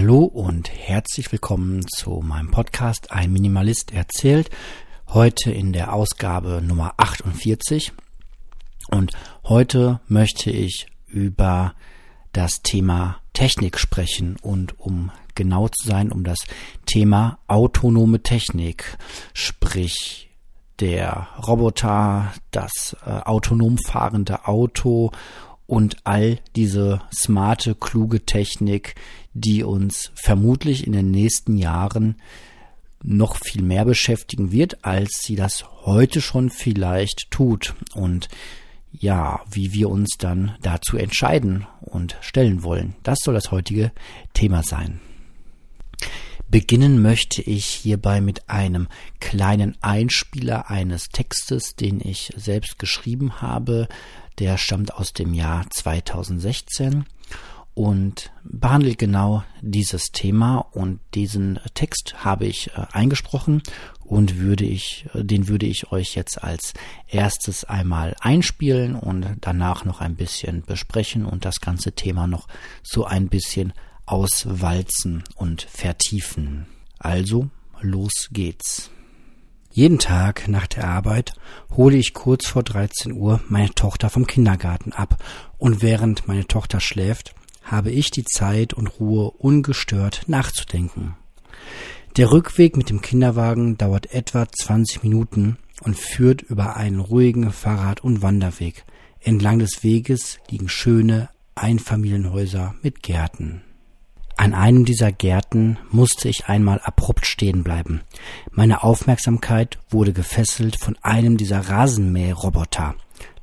Hallo und herzlich willkommen zu meinem Podcast Ein Minimalist erzählt. Heute in der Ausgabe Nummer 48. Und heute möchte ich über das Thema Technik sprechen und um genau zu sein, um das Thema autonome Technik, sprich der Roboter, das äh, autonom fahrende Auto und all diese smarte, kluge Technik, die uns vermutlich in den nächsten Jahren noch viel mehr beschäftigen wird, als sie das heute schon vielleicht tut. Und ja, wie wir uns dann dazu entscheiden und stellen wollen. Das soll das heutige Thema sein. Beginnen möchte ich hierbei mit einem kleinen Einspieler eines Textes, den ich selbst geschrieben habe. Der stammt aus dem Jahr 2016 und behandelt genau dieses Thema und diesen Text habe ich äh, eingesprochen und würde ich, äh, den würde ich euch jetzt als erstes einmal einspielen und danach noch ein bisschen besprechen und das ganze Thema noch so ein bisschen auswalzen und vertiefen. Also, los geht's. Jeden Tag nach der Arbeit hole ich kurz vor 13 Uhr meine Tochter vom Kindergarten ab und während meine Tochter schläft, habe ich die Zeit und Ruhe ungestört nachzudenken. Der Rückweg mit dem Kinderwagen dauert etwa 20 Minuten und führt über einen ruhigen Fahrrad- und Wanderweg. Entlang des Weges liegen schöne Einfamilienhäuser mit Gärten. An einem dieser Gärten musste ich einmal abrupt stehen bleiben. Meine Aufmerksamkeit wurde gefesselt von einem dieser Rasenmäherroboter.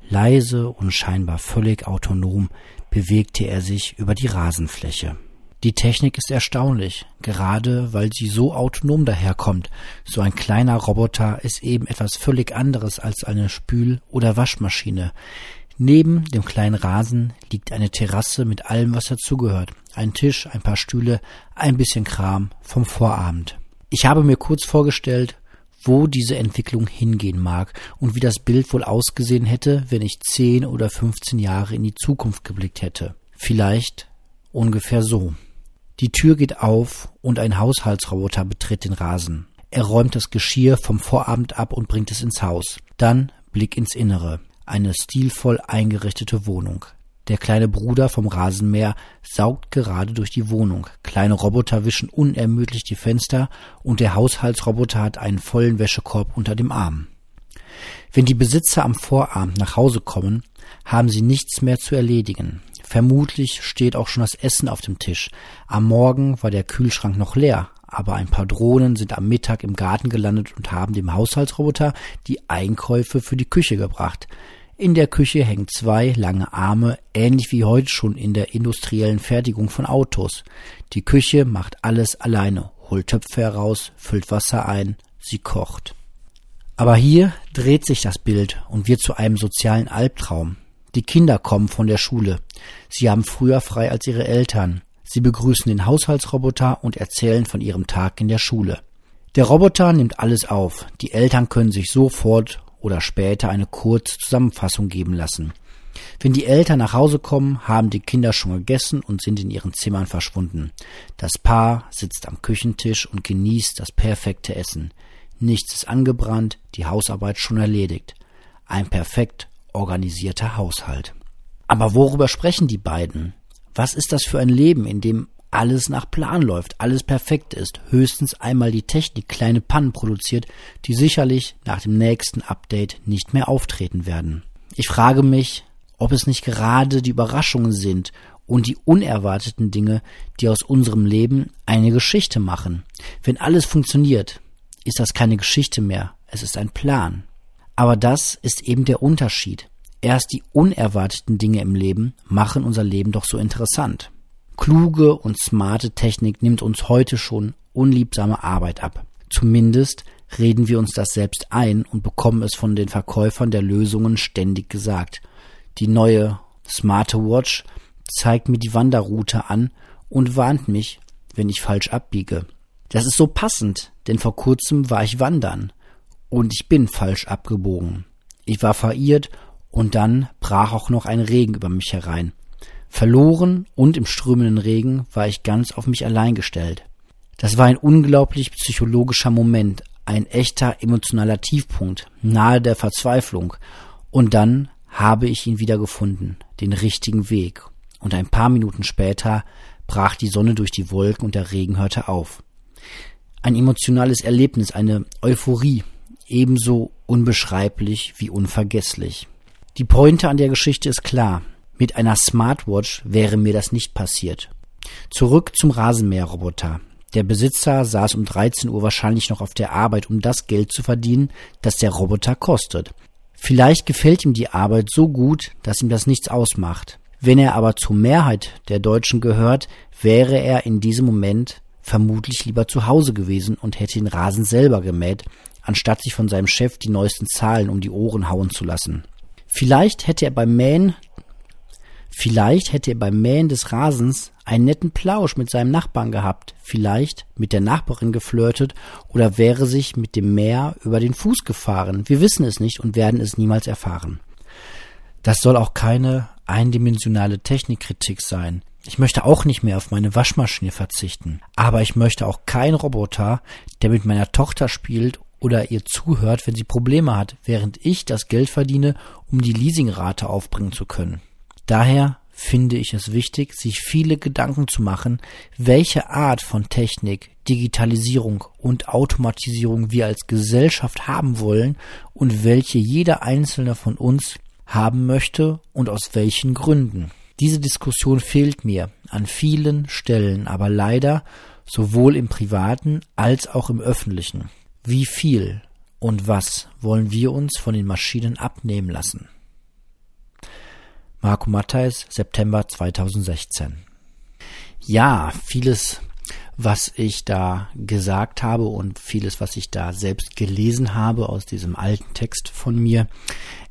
Leise und scheinbar völlig autonom bewegte er sich über die Rasenfläche. Die Technik ist erstaunlich, gerade weil sie so autonom daherkommt. So ein kleiner Roboter ist eben etwas völlig anderes als eine Spül- oder Waschmaschine. Neben dem kleinen Rasen liegt eine Terrasse mit allem, was dazugehört. Ein Tisch, ein paar Stühle, ein bisschen Kram vom Vorabend. Ich habe mir kurz vorgestellt, wo diese Entwicklung hingehen mag und wie das Bild wohl ausgesehen hätte, wenn ich zehn oder fünfzehn Jahre in die Zukunft geblickt hätte. Vielleicht ungefähr so. Die Tür geht auf und ein Haushaltsroboter betritt den Rasen. Er räumt das Geschirr vom Vorabend ab und bringt es ins Haus. Dann Blick ins Innere. Eine stilvoll eingerichtete Wohnung. Der kleine Bruder vom Rasenmäher saugt gerade durch die Wohnung. Kleine Roboter wischen unermüdlich die Fenster und der Haushaltsroboter hat einen vollen Wäschekorb unter dem Arm. Wenn die Besitzer am Vorabend nach Hause kommen, haben sie nichts mehr zu erledigen. Vermutlich steht auch schon das Essen auf dem Tisch. Am Morgen war der Kühlschrank noch leer, aber ein paar Drohnen sind am Mittag im Garten gelandet und haben dem Haushaltsroboter die Einkäufe für die Küche gebracht. In der Küche hängen zwei lange Arme, ähnlich wie heute schon in der industriellen Fertigung von Autos. Die Küche macht alles alleine, holt Töpfe heraus, füllt Wasser ein, sie kocht. Aber hier dreht sich das Bild und wird zu einem sozialen Albtraum. Die Kinder kommen von der Schule. Sie haben früher frei als ihre Eltern. Sie begrüßen den Haushaltsroboter und erzählen von ihrem Tag in der Schule. Der Roboter nimmt alles auf. Die Eltern können sich sofort oder später eine kurze Zusammenfassung geben lassen. Wenn die Eltern nach Hause kommen, haben die Kinder schon gegessen und sind in ihren Zimmern verschwunden. Das Paar sitzt am Küchentisch und genießt das perfekte Essen. Nichts ist angebrannt, die Hausarbeit schon erledigt. Ein perfekt organisierter Haushalt. Aber worüber sprechen die beiden? Was ist das für ein Leben, in dem alles nach Plan läuft, alles perfekt ist, höchstens einmal die Technik kleine Pannen produziert, die sicherlich nach dem nächsten Update nicht mehr auftreten werden. Ich frage mich, ob es nicht gerade die Überraschungen sind und die unerwarteten Dinge, die aus unserem Leben eine Geschichte machen. Wenn alles funktioniert, ist das keine Geschichte mehr, es ist ein Plan. Aber das ist eben der Unterschied. Erst die unerwarteten Dinge im Leben machen unser Leben doch so interessant. Kluge und smarte Technik nimmt uns heute schon unliebsame Arbeit ab. Zumindest reden wir uns das selbst ein und bekommen es von den Verkäufern der Lösungen ständig gesagt. Die neue smarte Watch zeigt mir die Wanderroute an und warnt mich, wenn ich falsch abbiege. Das ist so passend, denn vor kurzem war ich wandern und ich bin falsch abgebogen. Ich war verirrt und dann brach auch noch ein Regen über mich herein. Verloren und im strömenden Regen war ich ganz auf mich allein gestellt. Das war ein unglaublich psychologischer Moment, ein echter emotionaler Tiefpunkt, nahe der Verzweiflung. Und dann habe ich ihn wieder gefunden, den richtigen Weg. Und ein paar Minuten später brach die Sonne durch die Wolken und der Regen hörte auf. Ein emotionales Erlebnis, eine Euphorie, ebenso unbeschreiblich wie unvergesslich. Die Pointe an der Geschichte ist klar. Mit einer Smartwatch wäre mir das nicht passiert. Zurück zum Rasenmäherroboter. Der Besitzer saß um 13 Uhr wahrscheinlich noch auf der Arbeit, um das Geld zu verdienen, das der Roboter kostet. Vielleicht gefällt ihm die Arbeit so gut, dass ihm das nichts ausmacht. Wenn er aber zur Mehrheit der Deutschen gehört, wäre er in diesem Moment vermutlich lieber zu Hause gewesen und hätte den Rasen selber gemäht, anstatt sich von seinem Chef die neuesten Zahlen um die Ohren hauen zu lassen. Vielleicht hätte er beim Mähen Vielleicht hätte er beim Mähen des Rasens einen netten Plausch mit seinem Nachbarn gehabt, vielleicht mit der Nachbarin geflirtet oder wäre sich mit dem Mäher über den Fuß gefahren. Wir wissen es nicht und werden es niemals erfahren. Das soll auch keine eindimensionale Technikkritik sein. Ich möchte auch nicht mehr auf meine Waschmaschine verzichten. Aber ich möchte auch keinen Roboter, der mit meiner Tochter spielt oder ihr zuhört, wenn sie Probleme hat, während ich das Geld verdiene, um die Leasingrate aufbringen zu können. Daher finde ich es wichtig, sich viele Gedanken zu machen, welche Art von Technik, Digitalisierung und Automatisierung wir als Gesellschaft haben wollen und welche jeder einzelne von uns haben möchte und aus welchen Gründen. Diese Diskussion fehlt mir an vielen Stellen, aber leider sowohl im privaten als auch im öffentlichen. Wie viel und was wollen wir uns von den Maschinen abnehmen lassen? Marco Matthijs, September 2016. Ja, vieles, was ich da gesagt habe und vieles, was ich da selbst gelesen habe aus diesem alten Text von mir,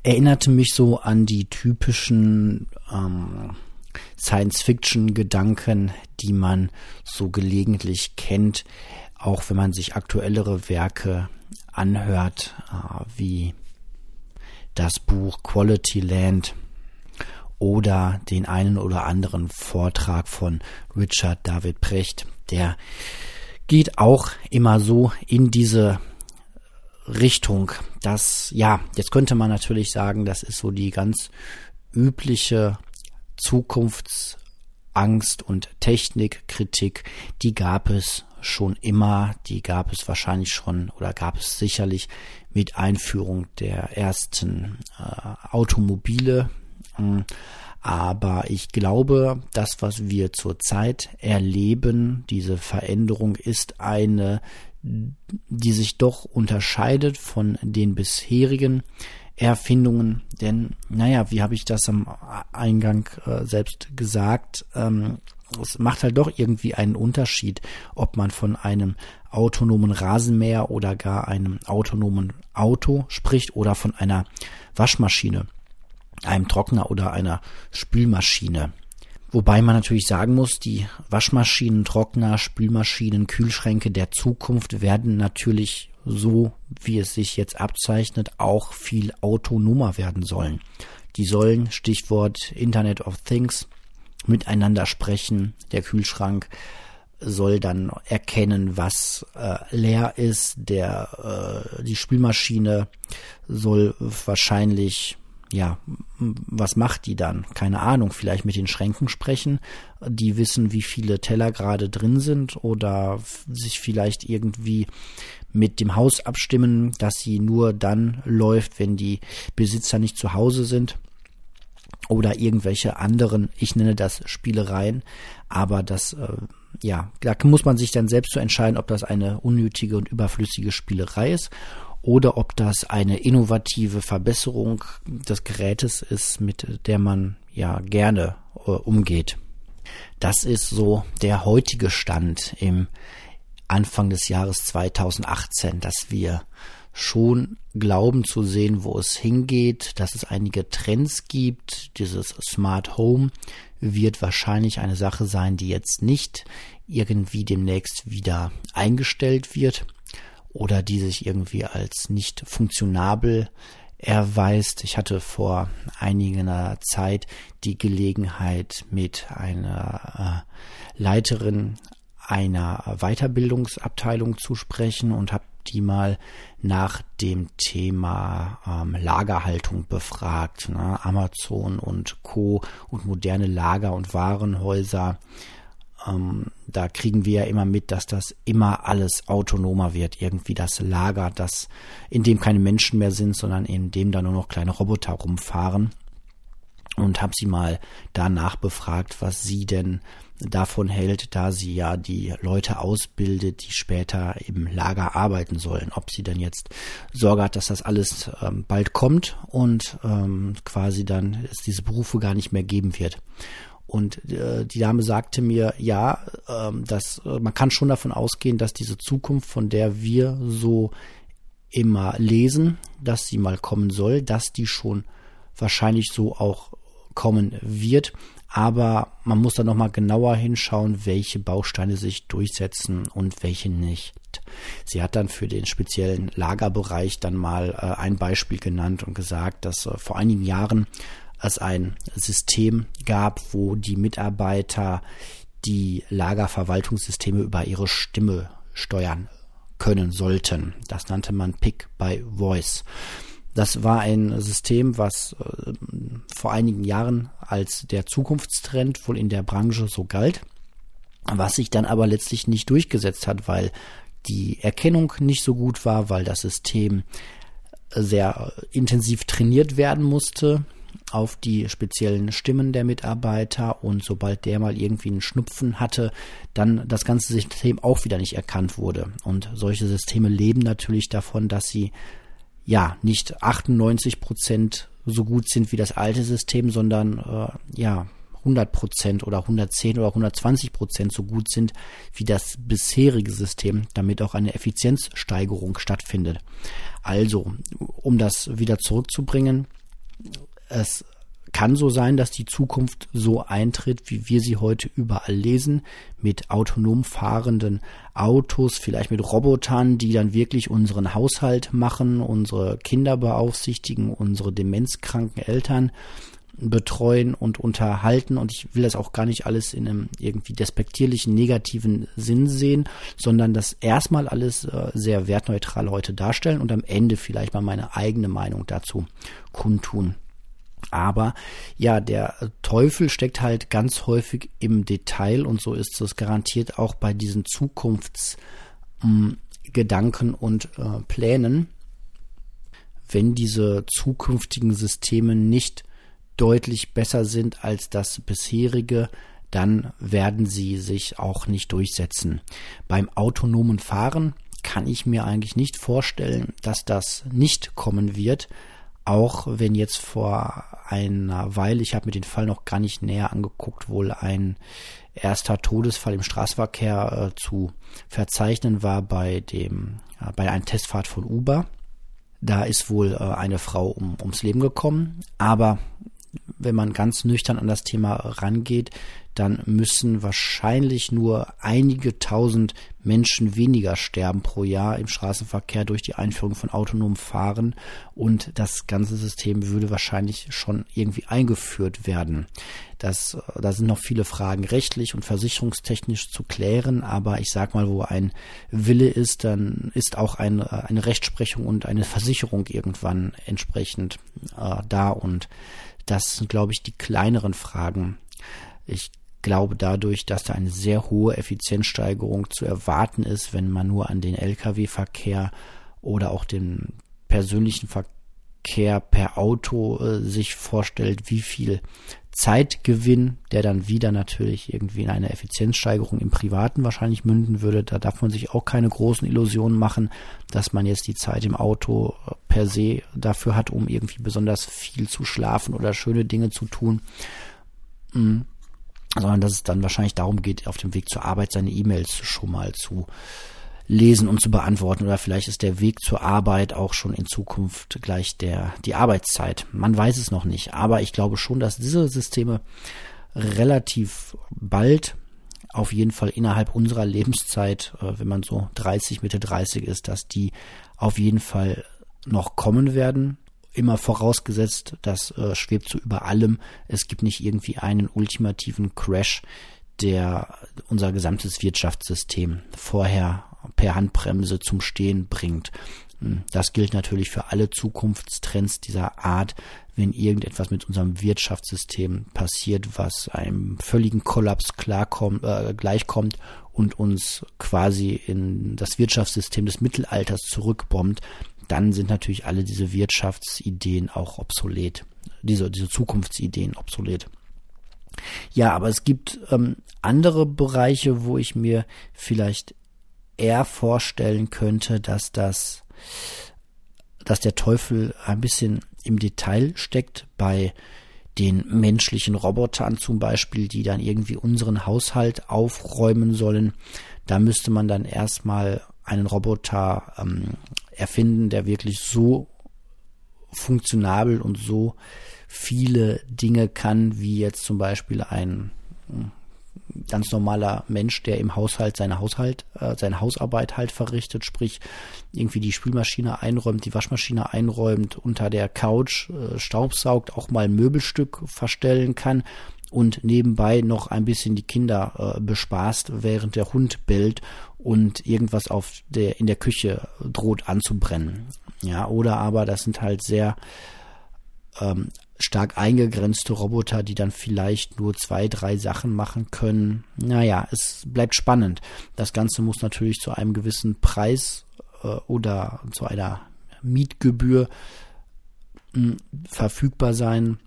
erinnerte mich so an die typischen ähm, Science-Fiction-Gedanken, die man so gelegentlich kennt, auch wenn man sich aktuellere Werke anhört, äh, wie das Buch Quality Land oder den einen oder anderen Vortrag von Richard David Precht. Der geht auch immer so in diese Richtung, dass, ja, jetzt könnte man natürlich sagen, das ist so die ganz übliche Zukunftsangst und Technikkritik, die gab es schon immer, die gab es wahrscheinlich schon oder gab es sicherlich mit Einführung der ersten äh, Automobile aber ich glaube, das, was wir zurzeit erleben, diese Veränderung ist eine, die sich doch unterscheidet von den bisherigen Erfindungen. Denn, naja, wie habe ich das am Eingang äh, selbst gesagt, ähm, es macht halt doch irgendwie einen Unterschied, ob man von einem autonomen Rasenmäher oder gar einem autonomen Auto spricht oder von einer Waschmaschine einem Trockner oder einer Spülmaschine. Wobei man natürlich sagen muss, die Waschmaschinen, Trockner, Spülmaschinen, Kühlschränke der Zukunft werden natürlich so, wie es sich jetzt abzeichnet, auch viel autonomer werden sollen. Die sollen, Stichwort Internet of Things, miteinander sprechen. Der Kühlschrank soll dann erkennen, was äh, leer ist. Der, äh, die Spülmaschine soll wahrscheinlich ja, was macht die dann? Keine Ahnung, vielleicht mit den Schränken sprechen, die wissen, wie viele Teller gerade drin sind oder sich vielleicht irgendwie mit dem Haus abstimmen, dass sie nur dann läuft, wenn die Besitzer nicht zu Hause sind oder irgendwelche anderen, ich nenne das Spielereien, aber das, äh, ja, da muss man sich dann selbst so entscheiden, ob das eine unnötige und überflüssige Spielerei ist oder ob das eine innovative Verbesserung des Gerätes ist, mit der man ja gerne äh, umgeht. Das ist so der heutige Stand im Anfang des Jahres 2018, dass wir schon glauben zu sehen, wo es hingeht, dass es einige Trends gibt. Dieses Smart Home wird wahrscheinlich eine Sache sein, die jetzt nicht irgendwie demnächst wieder eingestellt wird oder die sich irgendwie als nicht funktionabel erweist. Ich hatte vor einiger Zeit die Gelegenheit, mit einer äh, Leiterin einer Weiterbildungsabteilung zu sprechen und habe die mal nach dem Thema ähm, Lagerhaltung befragt. Ne? Amazon und Co. und moderne Lager und Warenhäuser. Ähm, da kriegen wir ja immer mit, dass das immer alles autonomer wird. Irgendwie das Lager, das, in dem keine Menschen mehr sind, sondern in dem da nur noch kleine Roboter rumfahren. Und habe sie mal danach befragt, was sie denn davon hält, da sie ja die Leute ausbildet, die später im Lager arbeiten sollen. Ob sie dann jetzt Sorge hat, dass das alles ähm, bald kommt und ähm, quasi dann es diese Berufe gar nicht mehr geben wird. Und äh, die Dame sagte mir, ja, ähm, dass äh, man kann schon davon ausgehen, dass diese Zukunft, von der wir so immer lesen, dass sie mal kommen soll, dass die schon wahrscheinlich so auch kommen wird aber man muss dann nochmal genauer hinschauen, welche Bausteine sich durchsetzen und welche nicht. Sie hat dann für den speziellen Lagerbereich dann mal äh, ein Beispiel genannt und gesagt, dass äh, vor einigen Jahren es ein System gab, wo die Mitarbeiter die Lagerverwaltungssysteme über ihre Stimme steuern können sollten. Das nannte man Pick by Voice. Das war ein System, was äh, vor einigen Jahren als der Zukunftstrend wohl in der Branche so galt, was sich dann aber letztlich nicht durchgesetzt hat, weil die Erkennung nicht so gut war, weil das System sehr intensiv trainiert werden musste auf die speziellen Stimmen der Mitarbeiter und sobald der mal irgendwie einen Schnupfen hatte, dann das ganze System auch wieder nicht erkannt wurde. Und solche Systeme leben natürlich davon, dass sie ja nicht 98 Prozent so gut sind wie das alte System, sondern äh, ja 100 Prozent oder 110 oder 120 Prozent so gut sind wie das bisherige System, damit auch eine Effizienzsteigerung stattfindet. Also, um das wieder zurückzubringen, es kann so sein, dass die Zukunft so eintritt, wie wir sie heute überall lesen, mit autonom fahrenden Autos, vielleicht mit Robotern, die dann wirklich unseren Haushalt machen, unsere Kinder beaufsichtigen, unsere demenzkranken Eltern betreuen und unterhalten. Und ich will das auch gar nicht alles in einem irgendwie despektierlichen, negativen Sinn sehen, sondern das erstmal alles äh, sehr wertneutral heute darstellen und am Ende vielleicht mal meine eigene Meinung dazu kundtun. Aber ja, der Teufel steckt halt ganz häufig im Detail und so ist es garantiert auch bei diesen Zukunftsgedanken und äh, Plänen. Wenn diese zukünftigen Systeme nicht deutlich besser sind als das bisherige, dann werden sie sich auch nicht durchsetzen. Beim autonomen Fahren kann ich mir eigentlich nicht vorstellen, dass das nicht kommen wird, auch wenn jetzt vor einer Weile, ich habe mir den Fall noch gar nicht näher angeguckt, wohl ein erster Todesfall im Straßenverkehr äh, zu verzeichnen war bei dem äh, bei einer Testfahrt von Uber. Da ist wohl äh, eine Frau um, ums Leben gekommen, aber wenn man ganz nüchtern an das Thema rangeht, dann müssen wahrscheinlich nur einige tausend Menschen weniger sterben pro Jahr im Straßenverkehr durch die Einführung von autonomem Fahren und das ganze System würde wahrscheinlich schon irgendwie eingeführt werden. Das, da sind noch viele Fragen rechtlich und versicherungstechnisch zu klären, aber ich sag mal, wo ein Wille ist, dann ist auch eine, eine Rechtsprechung und eine Versicherung irgendwann entsprechend äh, da und das sind, glaube ich, die kleineren Fragen. Ich glaube dadurch, dass da eine sehr hohe Effizienzsteigerung zu erwarten ist, wenn man nur an den Lkw-Verkehr oder auch den persönlichen Verkehr per Auto äh, sich vorstellt, wie viel Zeitgewinn, der dann wieder natürlich irgendwie in eine Effizienzsteigerung im Privaten wahrscheinlich münden würde. Da darf man sich auch keine großen Illusionen machen, dass man jetzt die Zeit im Auto äh, per se dafür hat, um irgendwie besonders viel zu schlafen oder schöne Dinge zu tun. Mhm sondern dass es dann wahrscheinlich darum geht, auf dem Weg zur Arbeit seine E-Mails schon mal zu lesen und zu beantworten. Oder vielleicht ist der Weg zur Arbeit auch schon in Zukunft gleich der die Arbeitszeit. Man weiß es noch nicht, aber ich glaube schon, dass diese Systeme relativ bald auf jeden Fall innerhalb unserer Lebenszeit, äh, wenn man so 30 Mitte 30 ist, dass die auf jeden Fall noch kommen werden immer vorausgesetzt, das äh, schwebt so über allem. Es gibt nicht irgendwie einen ultimativen Crash, der unser gesamtes Wirtschaftssystem vorher per Handbremse zum Stehen bringt. Hm, das gilt natürlich für alle Zukunftstrends dieser Art. Wenn irgendetwas mit unserem Wirtschaftssystem passiert, was einem völligen Kollaps klarkommt, äh, gleichkommt und uns quasi in das Wirtschaftssystem des Mittelalters zurückbombt, dann sind natürlich alle diese Wirtschaftsideen auch obsolet. Diese, diese Zukunftsideen obsolet. Ja, aber es gibt ähm, andere Bereiche, wo ich mir vielleicht eher vorstellen könnte, dass das, dass der Teufel ein bisschen im Detail steckt bei den menschlichen Robotern zum Beispiel, die dann irgendwie unseren Haushalt aufräumen sollen. Da müsste man dann erstmal einen Roboter ähm, erfinden, der wirklich so funktionabel und so viele Dinge kann, wie jetzt zum Beispiel ein hm, ganz normaler Mensch, der im Haushalt seine Haushalt, äh, seine Hausarbeit halt verrichtet, sprich irgendwie die Spülmaschine einräumt, die Waschmaschine einräumt, unter der Couch äh, staubsaugt, auch mal ein Möbelstück verstellen kann und nebenbei noch ein bisschen die Kinder äh, bespaßt, während der Hund bellt und irgendwas auf der in der Küche droht anzubrennen. Ja, oder aber das sind halt sehr ähm, stark eingegrenzte Roboter, die dann vielleicht nur zwei, drei Sachen machen können. Naja, es bleibt spannend. Das Ganze muss natürlich zu einem gewissen Preis äh, oder zu einer Mietgebühr mh, hm, verfügbar sein,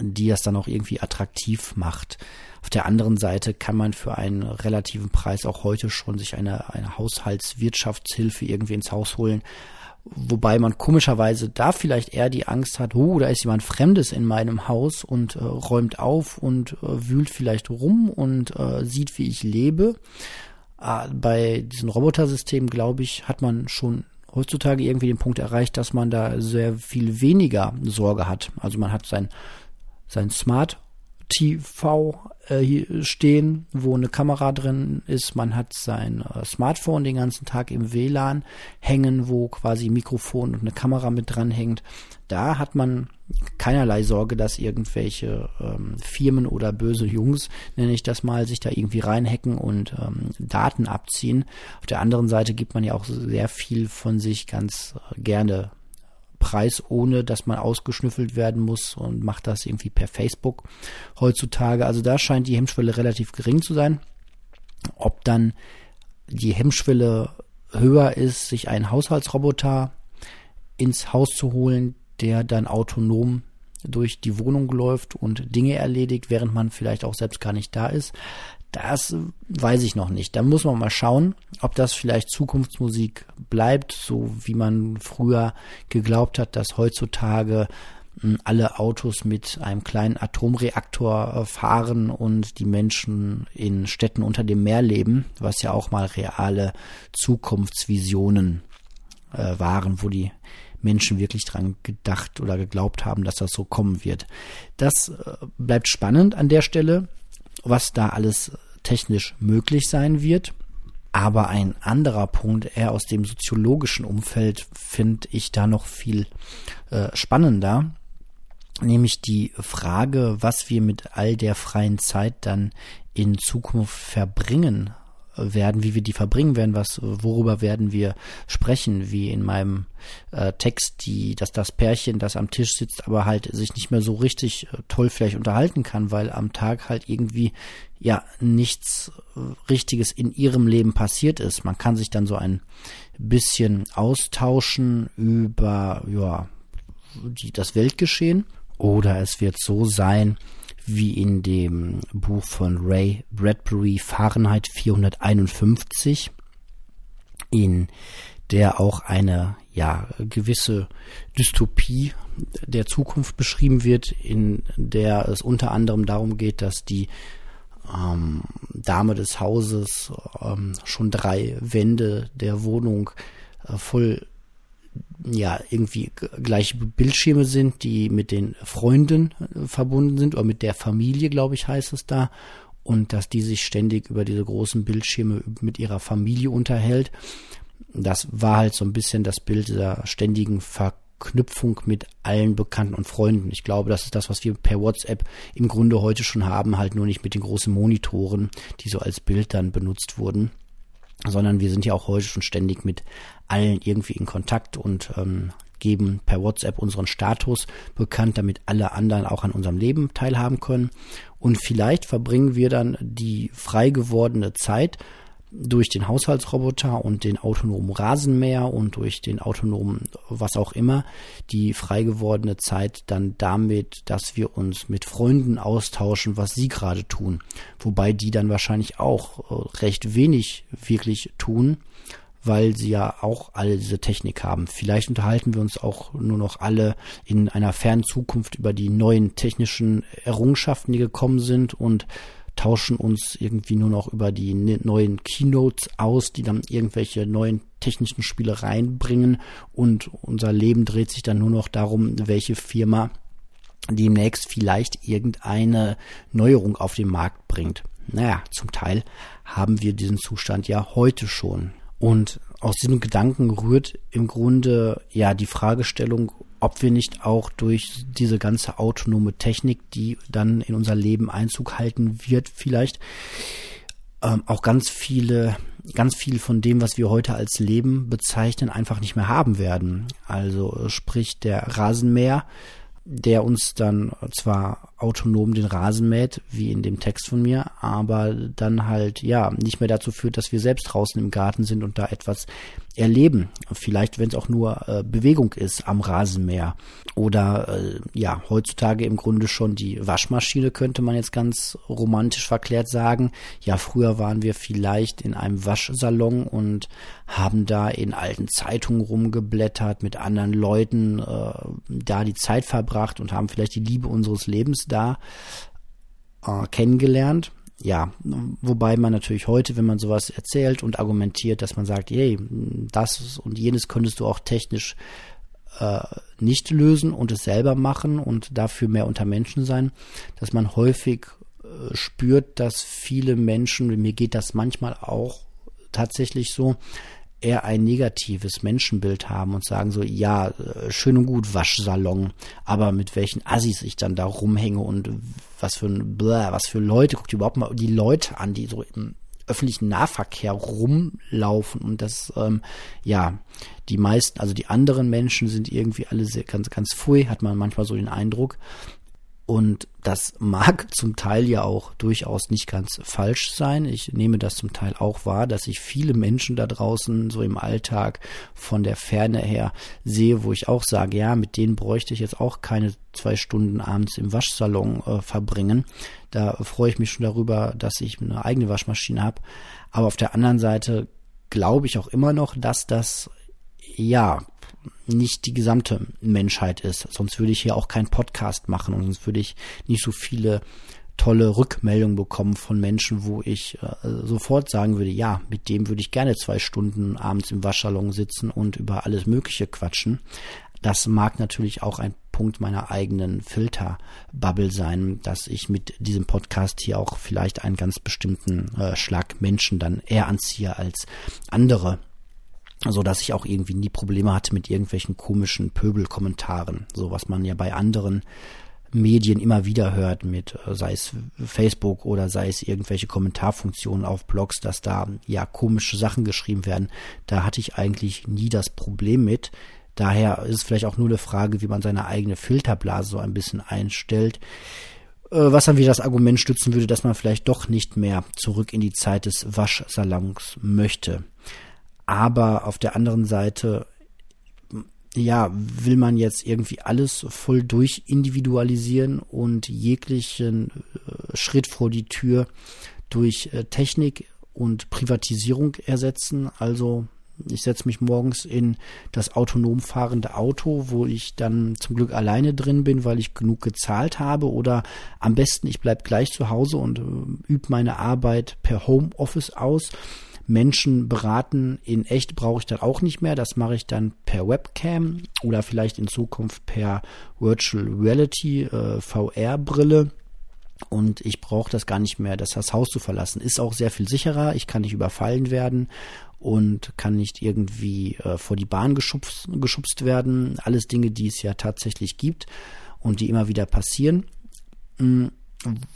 die das dann auch irgendwie attraktiv macht. Auf der anderen Seite kann man für einen relativen Preis auch heute schon sich eine, eine Haushaltswirtschaftshilfe irgendwie ins Haus holen. Wobei man komischerweise da vielleicht eher die Angst hat, oh, da ist jemand Fremdes in meinem Haus und äh, räumt auf und äh, wühlt vielleicht rum und äh, sieht, wie ich lebe. Äh, bei diesen Robotersystemen, glaube ich, hat man schon heutzutage irgendwie den Punkt erreicht, dass man da sehr viel weniger Sorge hat. Also man hat sein, sein Smart TV äh, stehen, wo eine Kamera drin ist. Man hat sein äh, Smartphone den ganzen Tag im WLAN hängen, wo quasi Mikrofon und eine Kamera mit dran hängt. Da hat man keinerlei Sorge, dass irgendwelche ähm, Firmen oder böse Jungs, nenne ich das mal, sich da irgendwie reinhacken und ähm, Daten abziehen. Auf der anderen Seite gibt man ja auch sehr viel von sich ganz äh, gerne Preis, ohne dass man ausgeschnüffelt werden muss und macht das irgendwie per Facebook heutzutage. Also da scheint die Hemmschwelle relativ gering zu sein. Ob dann die Hemmschwelle höher ist, sich einen Haushaltsroboter ins Haus zu holen, der dann autonom durch die Wohnung läuft und Dinge erledigt, während man vielleicht auch selbst gar nicht da ist. Das weiß ich noch nicht. Da muss man mal schauen, ob das vielleicht Zukunftsmusik bleibt, so wie man früher geglaubt hat, dass heutzutage hm, alle Autos mit einem kleinen Atomreaktor äh, fahren und die Menschen in Städten unter dem Meer leben, was ja auch mal reale Zukunftsvisionen äh, waren, wo die Menschen wirklich dran gedacht oder geglaubt haben, dass das so kommen wird. Das äh, bleibt spannend an der Stelle was da alles technisch möglich sein wird. Aber ein anderer Punkt, eher aus dem soziologischen Umfeld, finde ich da noch viel äh, spannender. Nämlich die Frage, was wir mit all der freien Zeit dann in Zukunft verbringen werden, wie wir die verbringen werden, was, worüber werden wir sprechen, wie in meinem äh, Text, die, dass das Pärchen, das am Tisch sitzt, aber halt sich nicht mehr so richtig äh, toll vielleicht unterhalten kann, weil am Tag halt irgendwie ja nichts äh, Richtiges in ihrem Leben passiert ist. Man kann sich dann so ein bisschen austauschen über ja die, das Weltgeschehen oder es wird so sein, wie in dem Buch von Ray Bradbury Fahrenheit 451, in der auch eine ja gewisse Dystopie der Zukunft beschrieben wird, in der es unter anderem darum geht, dass die ähm, Dame des Hauses ähm, schon drei Wände der Wohnung äh, voll ja irgendwie gleiche Bildschirme sind, die mit den Freunden äh, verbunden sind oder mit der Familie, glaube ich, heißt es da. Und dass die sich ständig über diese großen Bildschirme mit ihrer Familie unterhält. Das war halt so ein bisschen das Bild dieser ständigen Ver Verknüpfung mit allen Bekannten und Freunden. Ich glaube, das ist das, was wir per WhatsApp im Grunde heute schon haben, halt nur nicht mit den großen Monitoren, die so als Bild dann benutzt wurden, sondern wir sind ja auch heute schon ständig mit allen irgendwie in Kontakt und ähm, geben per WhatsApp unseren Status bekannt, damit alle anderen auch an unserem Leben teilhaben können. Und vielleicht verbringen wir dann die frei gewordene Zeit durch den Haushaltsroboter und den autonomen Rasenmäher und durch den autonomen was auch immer die frei gewordene Zeit dann damit, dass wir uns mit Freunden austauschen, was sie gerade tun. Wobei die dann wahrscheinlich auch äh, recht wenig wirklich tun, weil sie ja auch alle diese Technik haben. Vielleicht unterhalten wir uns auch nur noch alle in einer fernen Zukunft über die neuen technischen Errungenschaften, die gekommen sind und tauschen uns irgendwie nur noch über die ne-, neuen Keynotes aus, die dann irgendwelche neuen technischen Spiele reinbringen und unser Leben dreht sich dann nur noch darum, welche Firma demnächst vielleicht irgendeine Neuerung auf den Markt bringt. Naja, zum Teil haben wir diesen Zustand ja heute schon. Und aus diesem Gedanken rührt im Grunde ja die Fragestellung, ob wir nicht auch durch diese ganze autonome Technik, die dann in unser Leben Einzug halten wird, vielleicht ähm, auch ganz viele, ganz viel von dem, was wir heute als Leben bezeichnen, einfach nicht mehr haben werden. Also sprich der Rasenmäher, der uns dann zwar autonom den Rasen mäht, wie in dem Text von mir, aber dann halt ja nicht mehr dazu führt, dass wir selbst draußen im Garten sind und da etwas erleben. Vielleicht, wenn es auch nur äh, Bewegung ist am Rasenmäher. Oder äh, ja, heutzutage im Grunde schon die Waschmaschine, könnte man jetzt ganz romantisch verklärt sagen. Ja, früher waren wir vielleicht in einem Waschsalon und haben da in alten Zeitungen rumgeblättert, mit anderen Leuten äh, da die Zeit verbracht und haben vielleicht die Liebe unseres Lebens da äh, kennengelernt. Ja, wobei man natürlich heute, wenn man sowas erzählt und argumentiert, dass man sagt, hey, das und jenes könntest du auch technisch äh, nicht lösen und es selber machen und dafür mehr unter Menschen sein, dass man häufig äh, spürt, dass viele Menschen, mir geht das manchmal auch tatsächlich so, eher ein negatives Menschenbild haben und sagen so, ja, äh, schön und gut, Waschsalon, aber mit welchen Assis ich dann da rumhänge und was für ein Blah, was für Leute, guckt überhaupt mal die Leute an, die so im öffentlichen Nahverkehr rumlaufen und das, ähm, ja, die meisten, also die anderen Menschen sind irgendwie alle sehr, ganz, ganz pfui, hat man manchmal so den Eindruck. Und das mag zum Teil ja auch durchaus nicht ganz falsch sein. Ich nehme das zum Teil auch wahr, dass ich viele Menschen da draußen so im Alltag von der Ferne her sehe, wo ich auch sage, ja, mit denen bräuchte ich jetzt auch keine zwei Stunden abends im Waschsalon äh, verbringen. Da freue ich mich schon darüber, dass ich eine eigene Waschmaschine habe. Aber auf der anderen Seite glaube ich auch immer noch, dass das ja nicht die gesamte Menschheit ist. Sonst würde ich hier auch keinen Podcast machen und sonst würde ich nicht so viele tolle Rückmeldungen bekommen von Menschen, wo ich äh, sofort sagen würde, ja, mit dem würde ich gerne zwei Stunden abends im Waschsalon sitzen und über alles Mögliche quatschen. Das mag natürlich auch ein Punkt meiner eigenen Filterbubble sein, dass ich mit diesem Podcast hier auch vielleicht einen ganz bestimmten äh, Schlag Menschen dann eher anziehe als andere so dass ich auch irgendwie nie Probleme hatte mit irgendwelchen komischen Pöbelkommentaren, so was man ja bei anderen Medien immer wieder hört mit, äh, sei es Facebook oder sei es irgendwelche Kommentarfunktionen auf Blogs, dass da ja komische Sachen geschrieben werden. Da hatte ich eigentlich nie das Problem mit. Daher ist es vielleicht auch nur eine Frage, wie man seine eigene Filterblase so ein bisschen einstellt. Äh, was dann wieder das Argument stützen würde, dass man vielleicht doch nicht mehr zurück in die Zeit des Waschsalons möchte. Aber auf der anderen Seite, ja, will man jetzt irgendwie alles voll durch individualisieren und jeglichen äh, Schritt vor die Tür durch äh, Technik und Privatisierung ersetzen. Also ich setze mich morgens in das autonom fahrende Auto, wo ich dann zum Glück alleine drin bin, weil ich genug gezahlt habe. Oder am besten, ich bleibe gleich zu Hause und äh, übe meine Arbeit per Homeoffice aus Menschen beraten in echt brauche ich dann auch nicht mehr. Das mache ich dann per Webcam oder vielleicht in Zukunft per Virtual Reality äh, VR-Brille. Und ich brauche das gar nicht mehr, das, das Haus zu verlassen. Ist auch sehr viel sicherer. Ich kann nicht überfallen werden. und kann nicht irgendwie äh, vor die Bahn geschubst, geschubst werden. Alles Dinge, die es ja tatsächlich gibt und die immer wieder passieren. Mhm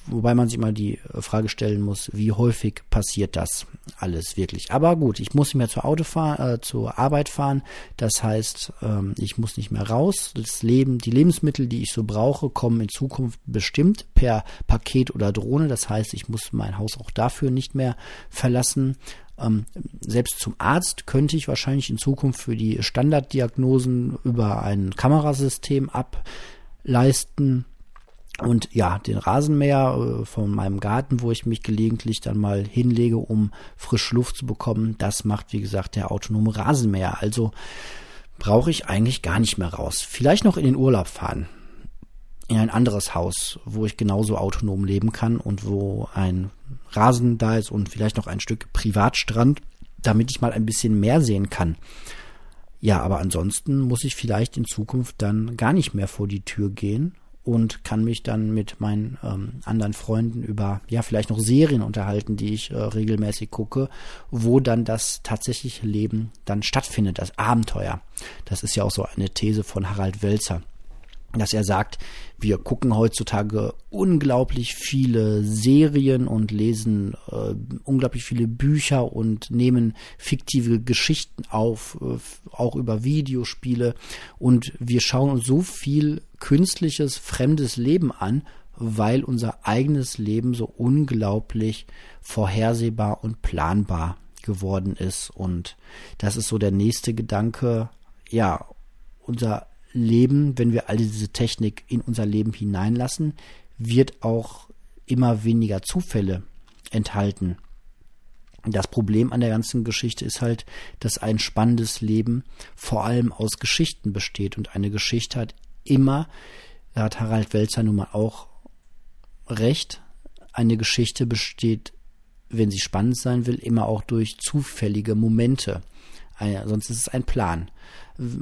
Wobei man sich immer die Frage stellen muss, wie häufig passiert das alles wirklich. Aber gut, ich muss nicht mehr zur Auto fahren, äh, zur Arbeit fahren. Das heißt, ähm, ich muss nicht mehr raus. Das Leben, die Lebensmittel, die ich so brauche, kommen in Zukunft bestimmt per Paket oder Drohne. Das heißt, ich muss mein Haus auch dafür nicht mehr verlassen. Ähm, selbst zum Arzt könnte ich wahrscheinlich in Zukunft für die Standarddiagnosen über ein Kamerasystem ableisten und ja, den Rasenmäher äh, von meinem Garten, wo ich mich gelegentlich dann mal hinlege, um frische Luft zu bekommen, das macht, wie gesagt, der autonome Rasenmäher. Also brauche ich eigentlich gar nicht mehr raus. Vielleicht noch in den Urlaub fahren. In ein anderes Haus, wo ich genauso autonom leben kann und wo ein Rasen da ist und vielleicht noch ein Stück Privatstrand, damit ich mal ein bisschen mehr sehen kann. Ja, aber ansonsten muss ich vielleicht in Zukunft dann gar nicht mehr vor die Tür gehen und kann mich dann mit meinen ähm, anderen Freunden über ja vielleicht noch Serien unterhalten, die ich äh, regelmäßig gucke, wo dann das tatsächliche Leben dann stattfindet, das Abenteuer. Das ist ja auch so eine These von Harald Welzer dass er sagt, wir gucken heutzutage unglaublich viele Serien und lesen äh, unglaublich viele Bücher und nehmen fiktive Geschichten auf, äh, auch über Videospiele. Und wir schauen uns so viel künstliches, fremdes Leben an, weil unser eigenes Leben so unglaublich vorhersehbar und planbar geworden ist. Und das ist so der nächste Gedanke. Ja, unser Leben, wenn wir all diese Technik in unser Leben hineinlassen, wird auch immer weniger Zufälle enthalten. Das Problem an der ganzen Geschichte ist halt, dass ein spannendes Leben vor allem aus Geschichten besteht und eine Geschichte hat immer, da hat Harald Welzer nun mal auch recht, eine Geschichte besteht, wenn sie spannend sein will, immer auch durch zufällige Momente. Sonst ist es ein Plan.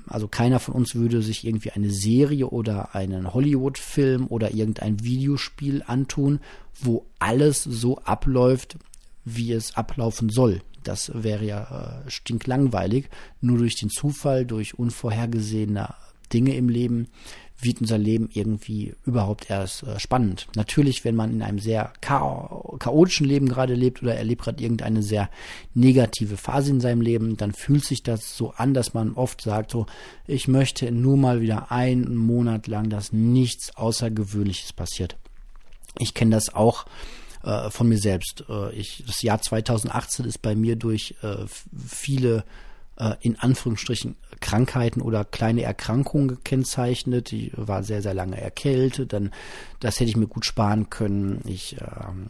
Also keiner von uns würde sich irgendwie eine Serie oder einen Hollywood-Film oder irgendein Videospiel antun, wo alles so abläuft, wie es ablaufen soll. Das wäre ja äh, stinklangweilig. Nur durch den Zufall, durch unvorhergesehene Dinge im Leben wird unser Leben irgendwie überhaupt erst äh, spannend. Natürlich, wenn man in einem sehr chaotischen Leben gerade lebt oder erlebt gerade irgendeine sehr negative Phase in seinem Leben, dann fühlt sich das so an, dass man oft sagt, so, ich möchte nur mal wieder einen Monat lang, dass nichts Außergewöhnliches passiert. Ich kenne das auch äh, von mir selbst. Äh, ich, das Jahr 2018 ist bei mir durch äh, viele äh, in Anführungsstrichen Krankheiten oder kleine Erkrankungen gekennzeichnet. Ich war sehr, sehr lange erkältet. Dann, das hätte ich mir gut sparen können. Ich ähm,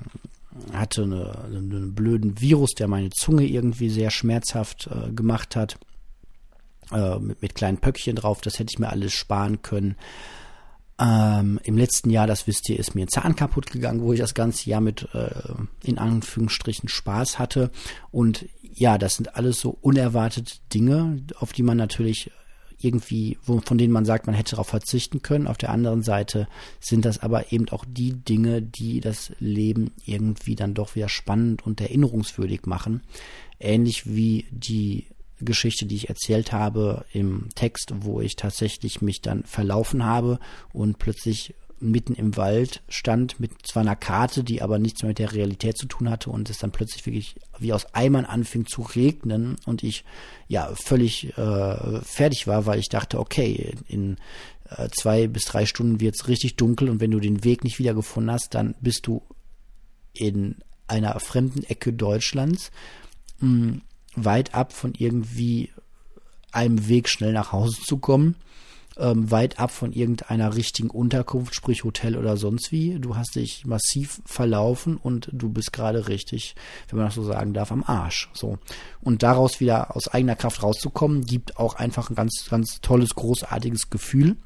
hatte eine, einen blöden Virus, der meine Zunge irgendwie sehr schmerzhaft äh, gemacht hat. Äh, mit, mit kleinen Pöckchen drauf. Das hätte ich mir alles sparen können. Ähm, Im letzten Jahr, das wisst ihr, ist mir ein Zahn kaputt gegangen, wo ich das ganze Jahr mit äh, in Anführungsstrichen Spaß hatte. Und ja, das sind alles so unerwartete Dinge, auf die man natürlich irgendwie, von denen man sagt, man hätte darauf verzichten können. Auf der anderen Seite sind das aber eben auch die Dinge, die das Leben irgendwie dann doch wieder spannend und erinnerungswürdig machen. Ähnlich wie die Geschichte, die ich erzählt habe im Text, wo ich tatsächlich mich dann verlaufen habe und plötzlich mitten im Wald stand mit zwar einer Karte, die aber nichts mehr mit der Realität zu tun hatte und es dann plötzlich wirklich wie aus Eimern anfing zu regnen und ich ja völlig äh, fertig war, weil ich dachte, okay, in äh, zwei bis drei Stunden wird es richtig dunkel und wenn du den Weg nicht wiedergefunden hast, dann bist du in einer fremden Ecke Deutschlands mh, hm, weit ab von irgendwie einem Weg schnell nach Hause zu kommen ähm, weit ab von irgendeiner richtigen Unterkunft, sprich Hotel oder sonst wie. Du hast dich massiv verlaufen und du bist gerade richtig, wenn man das so sagen darf, am Arsch. So. Und daraus wieder aus eigener Kraft rauszukommen, gibt auch einfach ein ganz, ganz tolles, großartiges Gefühl.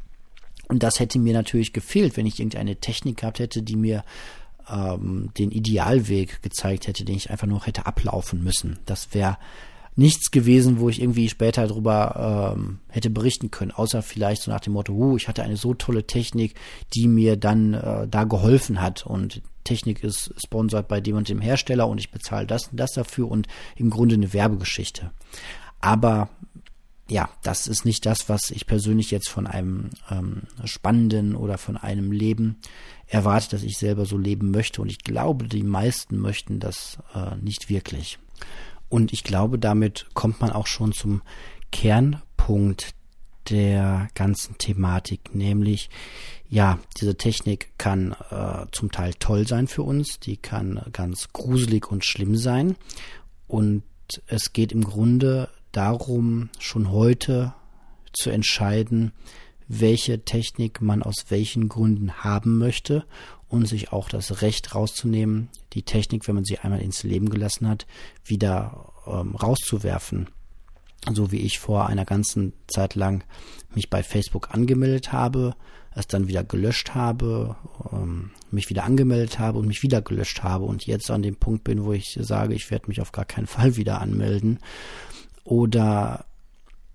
Und das hätte mir natürlich gefehlt, wenn ich irgendeine Technik gehabt hätte, die mir ähm, den Idealweg gezeigt hätte, den ich einfach nur hätte ablaufen müssen. Das wäre nichts gewesen, wo ich irgendwie später darüber ähm, hätte berichten können, außer vielleicht so nach dem Motto, uh, ich hatte eine so tolle Technik, die mir dann äh, da geholfen hat und Technik ist sponsert bei dem und dem Hersteller und ich bezahle das und das dafür und im Grunde eine Werbegeschichte. Aber ja, das ist nicht das, was ich persönlich jetzt von einem ähm, spannenden oder von einem Leben erwarte, dass ich selber so leben möchte. Und ich glaube, die meisten möchten das äh, nicht wirklich. Und ich glaube, damit kommt man auch schon zum Kernpunkt der ganzen Thematik, nämlich ja, diese Technik kann äh, zum Teil toll sein für uns, die kann ganz gruselig und schlimm sein. Und es geht im Grunde darum, schon heute zu entscheiden, welche Technik man aus welchen Gründen haben möchte und sich auch das Recht rauszunehmen, die Technik, wenn man sie einmal ins Leben gelassen hat, wieder ähm, rauszuwerfen. So wie ich vor einer ganzen Zeit lang mich bei Facebook angemeldet habe, es dann wieder gelöscht habe, ähm, mich wieder angemeldet habe und mich wieder gelöscht habe und jetzt an dem Punkt bin, wo ich sage, ich werde mich auf gar keinen Fall wieder anmelden oder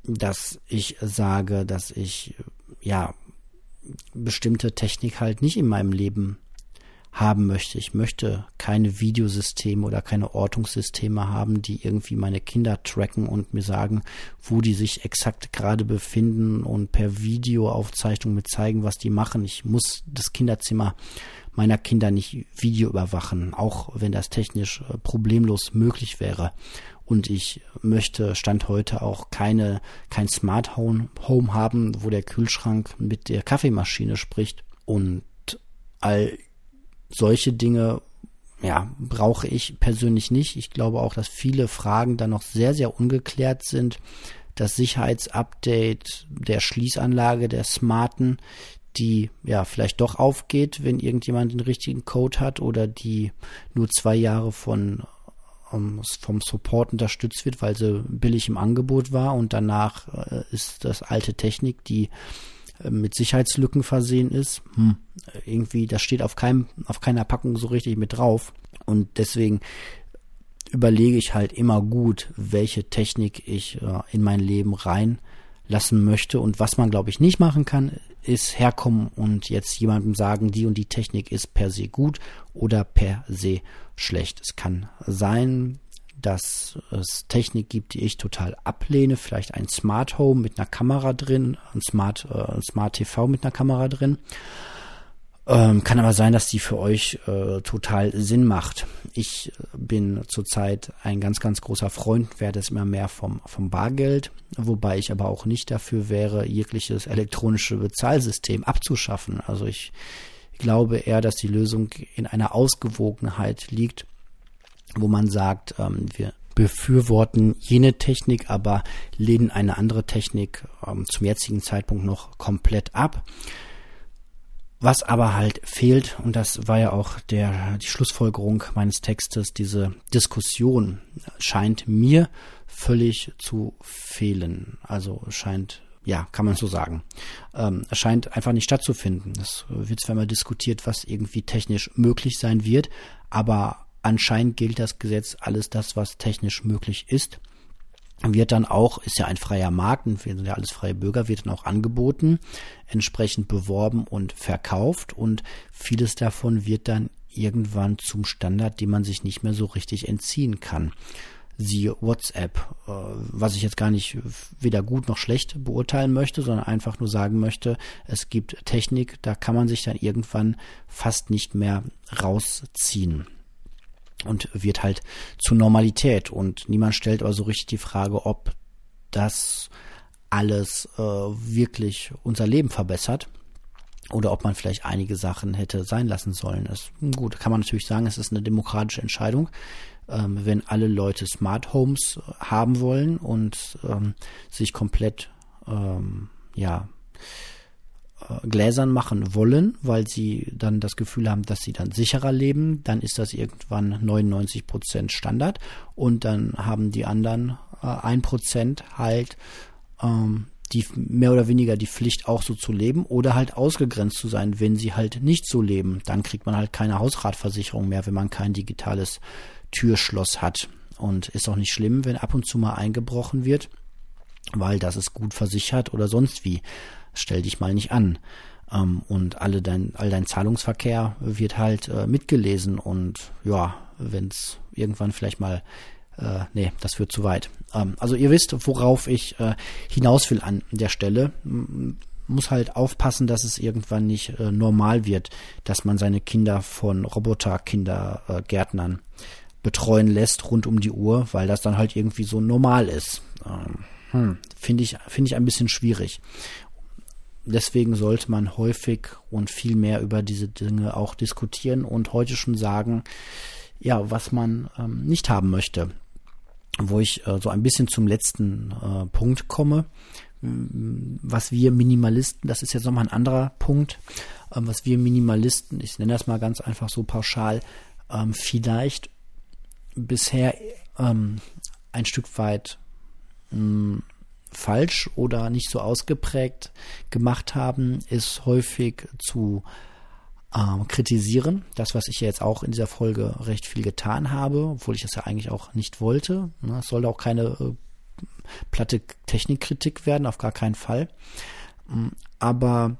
dass ich sage, dass ich ja bestimmte Technik halt nicht in meinem Leben haben möchte. Ich möchte keine Videosysteme oder keine Ortungssysteme haben, die irgendwie meine Kinder tracken und mir sagen, wo die sich exakt gerade befinden und per Videoaufzeichnung mir zeigen, was die machen. Ich muss das Kinderzimmer meiner Kinder nicht Video überwachen, auch wenn das technisch äh, problemlos möglich wäre. Und ich möchte Stand heute auch keine, kein Smart Home haben, wo der Kühlschrank mit der Kaffeemaschine spricht. Und all solche Dinge, ja, brauche ich persönlich nicht. Ich glaube auch, dass viele Fragen da noch sehr, sehr ungeklärt sind. Das Sicherheitsupdate der Schließanlage, der smarten, die ja vielleicht doch aufgeht, wenn irgendjemand den richtigen Code hat oder die nur zwei Jahre von vom Support unterstützt wird, weil sie billig im Angebot war und danach äh, ist das alte Technik, die äh, mit Sicherheitslücken versehen ist. Hm, irgendwie, das steht auf keinem, auf keiner Packung so richtig mit drauf. Und deswegen überlege ich halt immer gut, welche Technik ich äh, in mein Leben reinlassen möchte. Und was man, glaube ich, nicht machen kann, ist herkommen und jetzt jemandem sagen, die und die Technik ist per se gut oder per se schlecht. Es kann sein, dass es Technik gibt, die ich total ablehne. Vielleicht ein Smart Home mit einer Kamera drin, ein Smart, äh, ein Smart TV mit einer Kamera drin. Ähm, kann aber sein, dass die für euch äh, total Sinn macht. Ich bin zurzeit ein ganz, ganz großer Freund, werde es immer mehr vom, vom Bargeld, wobei ich aber auch nicht dafür wäre, jegliches elektronische Bezahlsystem abzuschaffen. Also ich glaube eher, dass die Lösung in einer Ausgewogenheit liegt, wo man sagt, ähm, wir befürworten jene Technik, aber lehnen eine andere Technik ähm, zum jetzigen Zeitpunkt noch komplett ab. Was aber halt fehlt, und das war ja auch der, die Schlussfolgerung meines Textes, diese Diskussion scheint mir völlig zu fehlen. Also scheint, ja, kann man so sagen. Ähm, scheint einfach nicht stattzufinden. Es wird zwar immer diskutiert, was irgendwie technisch möglich sein wird, aber anscheinend gilt das Gesetz alles das, was technisch möglich ist wird dann auch, ist ja ein freier Markt und wir sind ja alles freie Bürger, wird dann auch angeboten, entsprechend beworben und verkauft und vieles davon wird dann irgendwann zum Standard, dem man sich nicht mehr so richtig entziehen kann. Siehe WhatsApp, äh, was ich jetzt gar nicht weder gut noch schlecht beurteilen möchte, sondern einfach nur sagen möchte, es gibt Technik, da kann man sich dann irgendwann fast nicht mehr rausziehen und wird halt zur Normalität. Und niemand stellt aber so richtig die Frage, ob das alles äh, wirklich unser Leben verbessert oder ob man vielleicht einige Sachen hätte sein lassen sollen. Das, gut, kann man natürlich sagen, es ist eine demokratische Entscheidung. Ähm, wenn alle Leute Smart Homes haben wollen und ähm, sich komplett ähm, ja äh, Gläsern machen wollen, weil sie dann das Gefühl haben, dass sie dann sicherer leben, dann ist das irgendwann 99 Prozent Standard und dann haben die anderen äh, ein Prozent halt ähm, die mehr oder weniger die Pflicht auch so zu leben oder halt ausgegrenzt zu sein, wenn sie halt nicht so leben. Dann kriegt man halt keine Hausratversicherung mehr, wenn man kein digitales Türschloss hat. Und ist auch nicht schlimm, wenn ab und zu mal eingebrochen wird, weil das ist gut versichert oder sonst wie. Stell dich mal nicht an. Ähm, und alle dein, all dein Zahlungsverkehr wird halt äh, mitgelesen und ja, wenn es irgendwann vielleicht mal äh, nee, das führt zu weit. Ähm, also ihr wisst, worauf ich äh, hinaus will an der Stelle. Muss halt aufpassen, dass es irgendwann nicht äh, normal wird, dass man seine Kinder von Roboterkindergärtnern äh, betreuen lässt rund um die Uhr, weil das dann halt irgendwie so normal ist. Ähm, hm, Finde ich, finde ich ein bisschen schwierig. Deswegen sollte man häufig und viel mehr über diese Dinge auch diskutieren und heute schon sagen, ja, was man ähm, nicht haben möchte. Wo ich äh, so ein bisschen zum letzten äh, Punkt komme, was wir Minimalisten, das ist jetzt nochmal ein anderer Punkt, ähm, was wir Minimalisten, ich nenne das mal ganz einfach so pauschal, ähm, vielleicht bisher ähm, ein Stück weit mh, falsch oder nicht so ausgeprägt gemacht haben, ist häufig zu ähm, kritisieren. Das, was ich jetzt auch in dieser Folge recht viel getan habe, obwohl ich das ja eigentlich auch nicht wollte. Ne, es sollte auch keine äh, platte Technikkritik werden, auf gar keinen Fall. Mm, aber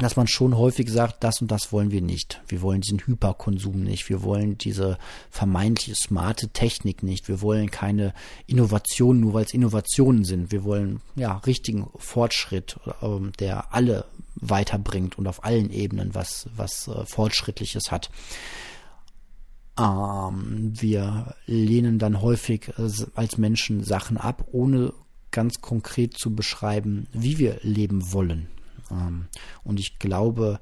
dass man schon häufig sagt, das und das wollen wir nicht. Wir wollen diesen Hyperkonsum nicht. Wir wollen diese vermeintliche smarte Technik nicht. Wir wollen keine Innovationen, nur weil es Innovationen sind. Wir wollen ja richtigen Fortschritt, ähm, der alle weiterbringt und auf allen Ebenen was, was äh, Fortschrittliches hat. Ähm, wir lehnen dann häufig äh, als Menschen Sachen ab, ohne ganz konkret zu beschreiben, wie wir leben wollen. Ähm, und ich glaube,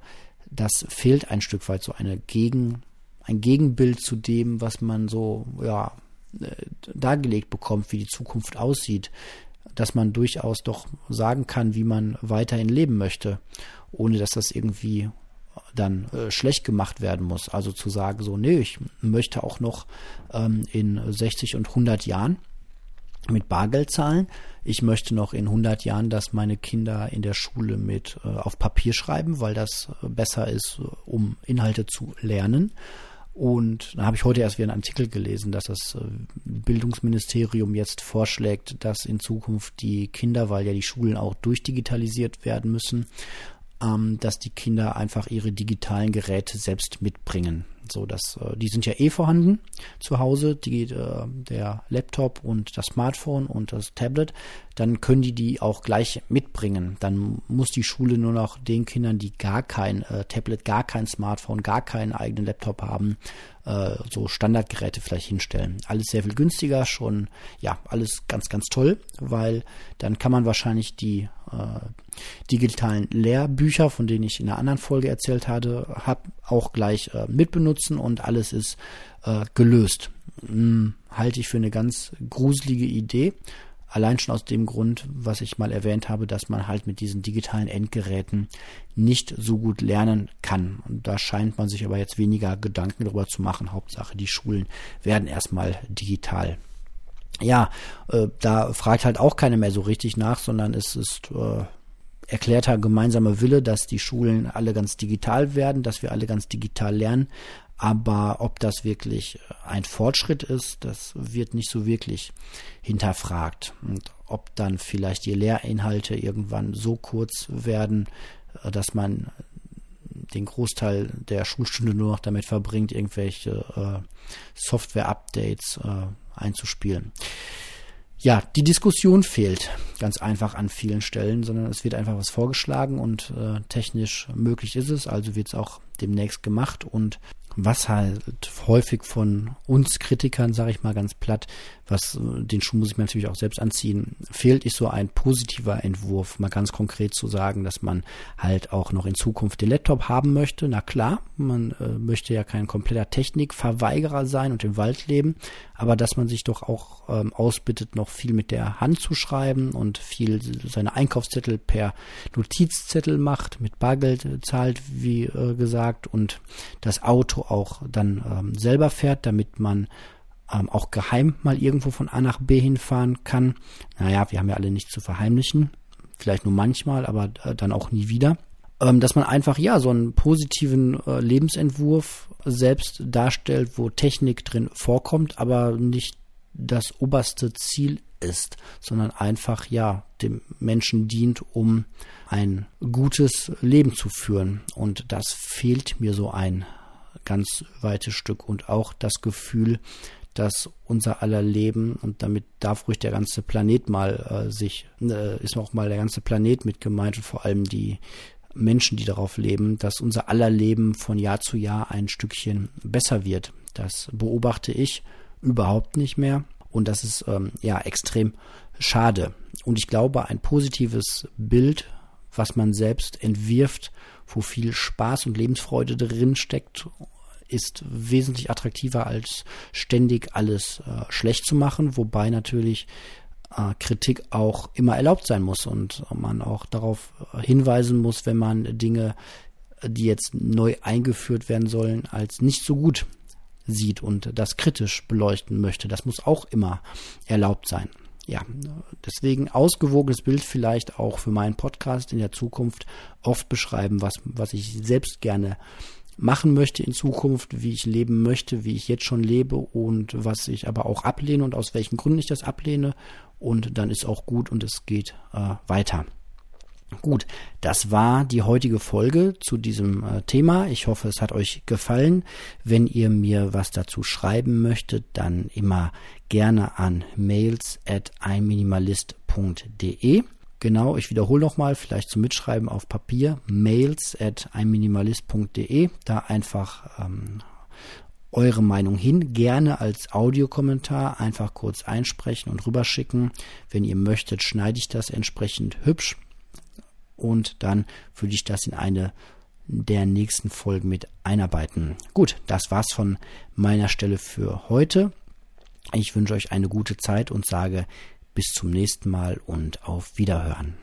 das fehlt ein Stück weit so eine Gegen, ein Gegenbild zu dem, was man so, ja, äh, dargelegt bekommt, wie die Zukunft aussieht, dass man durchaus doch sagen kann, wie man weiterhin leben möchte, ohne dass das irgendwie dann äh, schlecht gemacht werden muss. Also zu sagen, so, nee, ich möchte auch noch ähm, in 60 und 100 Jahren mit Bargeld zahlen. Ich möchte noch in 100 Jahren, dass meine Kinder in der Schule mit äh, auf Papier schreiben, weil das äh, besser ist, äh, um Inhalte zu lernen. Und da habe ich heute erst wieder einen Artikel gelesen, dass das äh, Bildungsministerium jetzt vorschlägt, dass in Zukunft die Kinder, weil ja die Schulen auch durchdigitalisiert werden müssen, ähm, dass die Kinder einfach ihre digitalen Geräte selbst mitbringen. So, dass äh, die sind ja eh vorhanden zu Hause, die, äh, der Laptop und das Smartphone und das Tablet. Dann können die die auch gleich mitbringen. Dann muss die Schule nur noch den Kindern, die gar kein äh, Tablet, gar kein Smartphone, gar keinen eigenen Laptop haben, äh, so Standardgeräte vielleicht hinstellen. Alles sehr viel günstiger, schon ja alles ganz ganz toll, weil dann kann man wahrscheinlich die äh, digitalen Lehrbücher, von denen ich in einer anderen Folge erzählt hatte, habe, auch gleich äh, mitbenutzen und alles ist äh, gelöst. Hm, halte ich für eine ganz gruselige Idee. Allein schon aus dem Grund, was ich mal erwähnt habe, dass man halt mit diesen digitalen Endgeräten nicht so gut lernen kann. Und da scheint man sich aber jetzt weniger Gedanken darüber zu machen. Hauptsache, die Schulen werden erstmal digital ja, äh, da fragt halt auch keiner mehr so richtig nach, sondern es ist äh, erklärter gemeinsamer Wille, dass die Schulen alle ganz digital werden, dass wir alle ganz digital lernen. Aber ob das wirklich ein Fortschritt ist, das wird nicht so wirklich hinterfragt. Und ob dann vielleicht die Lehrinhalte irgendwann so kurz werden, äh, dass man den Großteil der Schulstunde nur noch damit verbringt, irgendwelche äh, Software-Updates äh, einzuspielen. Ja, die Diskussion fehlt ganz einfach an vielen Stellen, sondern es wird einfach was vorgeschlagen und äh, technisch möglich ist es, also wird es auch demnächst gemacht. Und was halt häufig von uns Kritikern, sage ich mal ganz platt, was den Schuh muss ich mir natürlich auch selbst anziehen, fehlt ist so ein positiver Entwurf, mal ganz konkret zu sagen, dass man halt auch noch in Zukunft den Laptop haben möchte. Na klar, man äh, möchte ja kein kompletter Technikverweigerer sein und im Wald leben, aber dass man sich doch auch ähm, ausbittet, noch viel mit der Hand zu schreiben und viel seine Einkaufszettel per Notizzettel macht, mit Bargeld zahlt, wie äh, gesagt, und das Auto auch dann ähm, selber fährt, damit man ähm, auch geheim mal irgendwo von A nach B hinfahren kann. Naja, wir haben ja alle nichts zu verheimlichen. Vielleicht nur manchmal, aber äh, dann auch nie wieder. Ähm, dass man einfach, ja, so einen positiven äh, Lebensentwurf selbst darstellt, wo Technik drin vorkommt, aber nicht das oberste Ziel ist, sondern einfach ja dem Menschen dient, um ein gutes Leben zu führen. Und das fehlt mir so ein ganz weites Stück und auch das Gefühl, dass unser aller Leben und damit darf ruhig der ganze Planet mal äh, sich, äh, ist auch mal der ganze Planet mit gemeint und vor allem die Menschen, die darauf leben, dass unser aller Leben von Jahr zu Jahr ein Stückchen besser wird. Das beobachte ich überhaupt nicht mehr und das ist ähm, ja extrem schade. Und ich glaube, ein positives Bild, was man selbst entwirft, wo viel Spaß und Lebensfreude drin steckt ist wesentlich attraktiver als ständig alles äh, schlecht zu machen, wobei natürlich äh, Kritik auch immer erlaubt sein muss und man auch darauf äh, hinweisen muss, wenn man Dinge, die jetzt neu eingeführt werden sollen, als nicht so gut sieht und das kritisch beleuchten möchte. Das muss auch immer erlaubt sein. Ja, deswegen ausgewogenes Bild vielleicht auch für meinen Podcast in der Zukunft oft beschreiben, was, was ich selbst gerne machen möchte in Zukunft, wie ich leben möchte, wie ich jetzt schon lebe und was ich aber auch ablehne und aus welchen Gründen ich das ablehne. Und dann ist auch gut und es geht äh, weiter. Gut, das war die heutige Folge zu diesem äh, Thema. Ich hoffe, es hat euch gefallen. Wenn ihr mir was dazu schreiben möchtet, dann immer gerne an mails at einminimalist.de. Genau, ich wiederhole nochmal, vielleicht zum Mitschreiben auf Papier, mails at einminimalist.de, da einfach ähm, eure Meinung hin, gerne als Audiokommentar einfach kurz einsprechen und rüberschicken. Wenn ihr möchtet, schneide ich das entsprechend hübsch und dann würde ich das in eine der nächsten Folgen mit einarbeiten. Gut, das war's von meiner Stelle für heute. Ich wünsche euch eine gute Zeit und sage bis zum nächsten Mal und auf Wiederhören.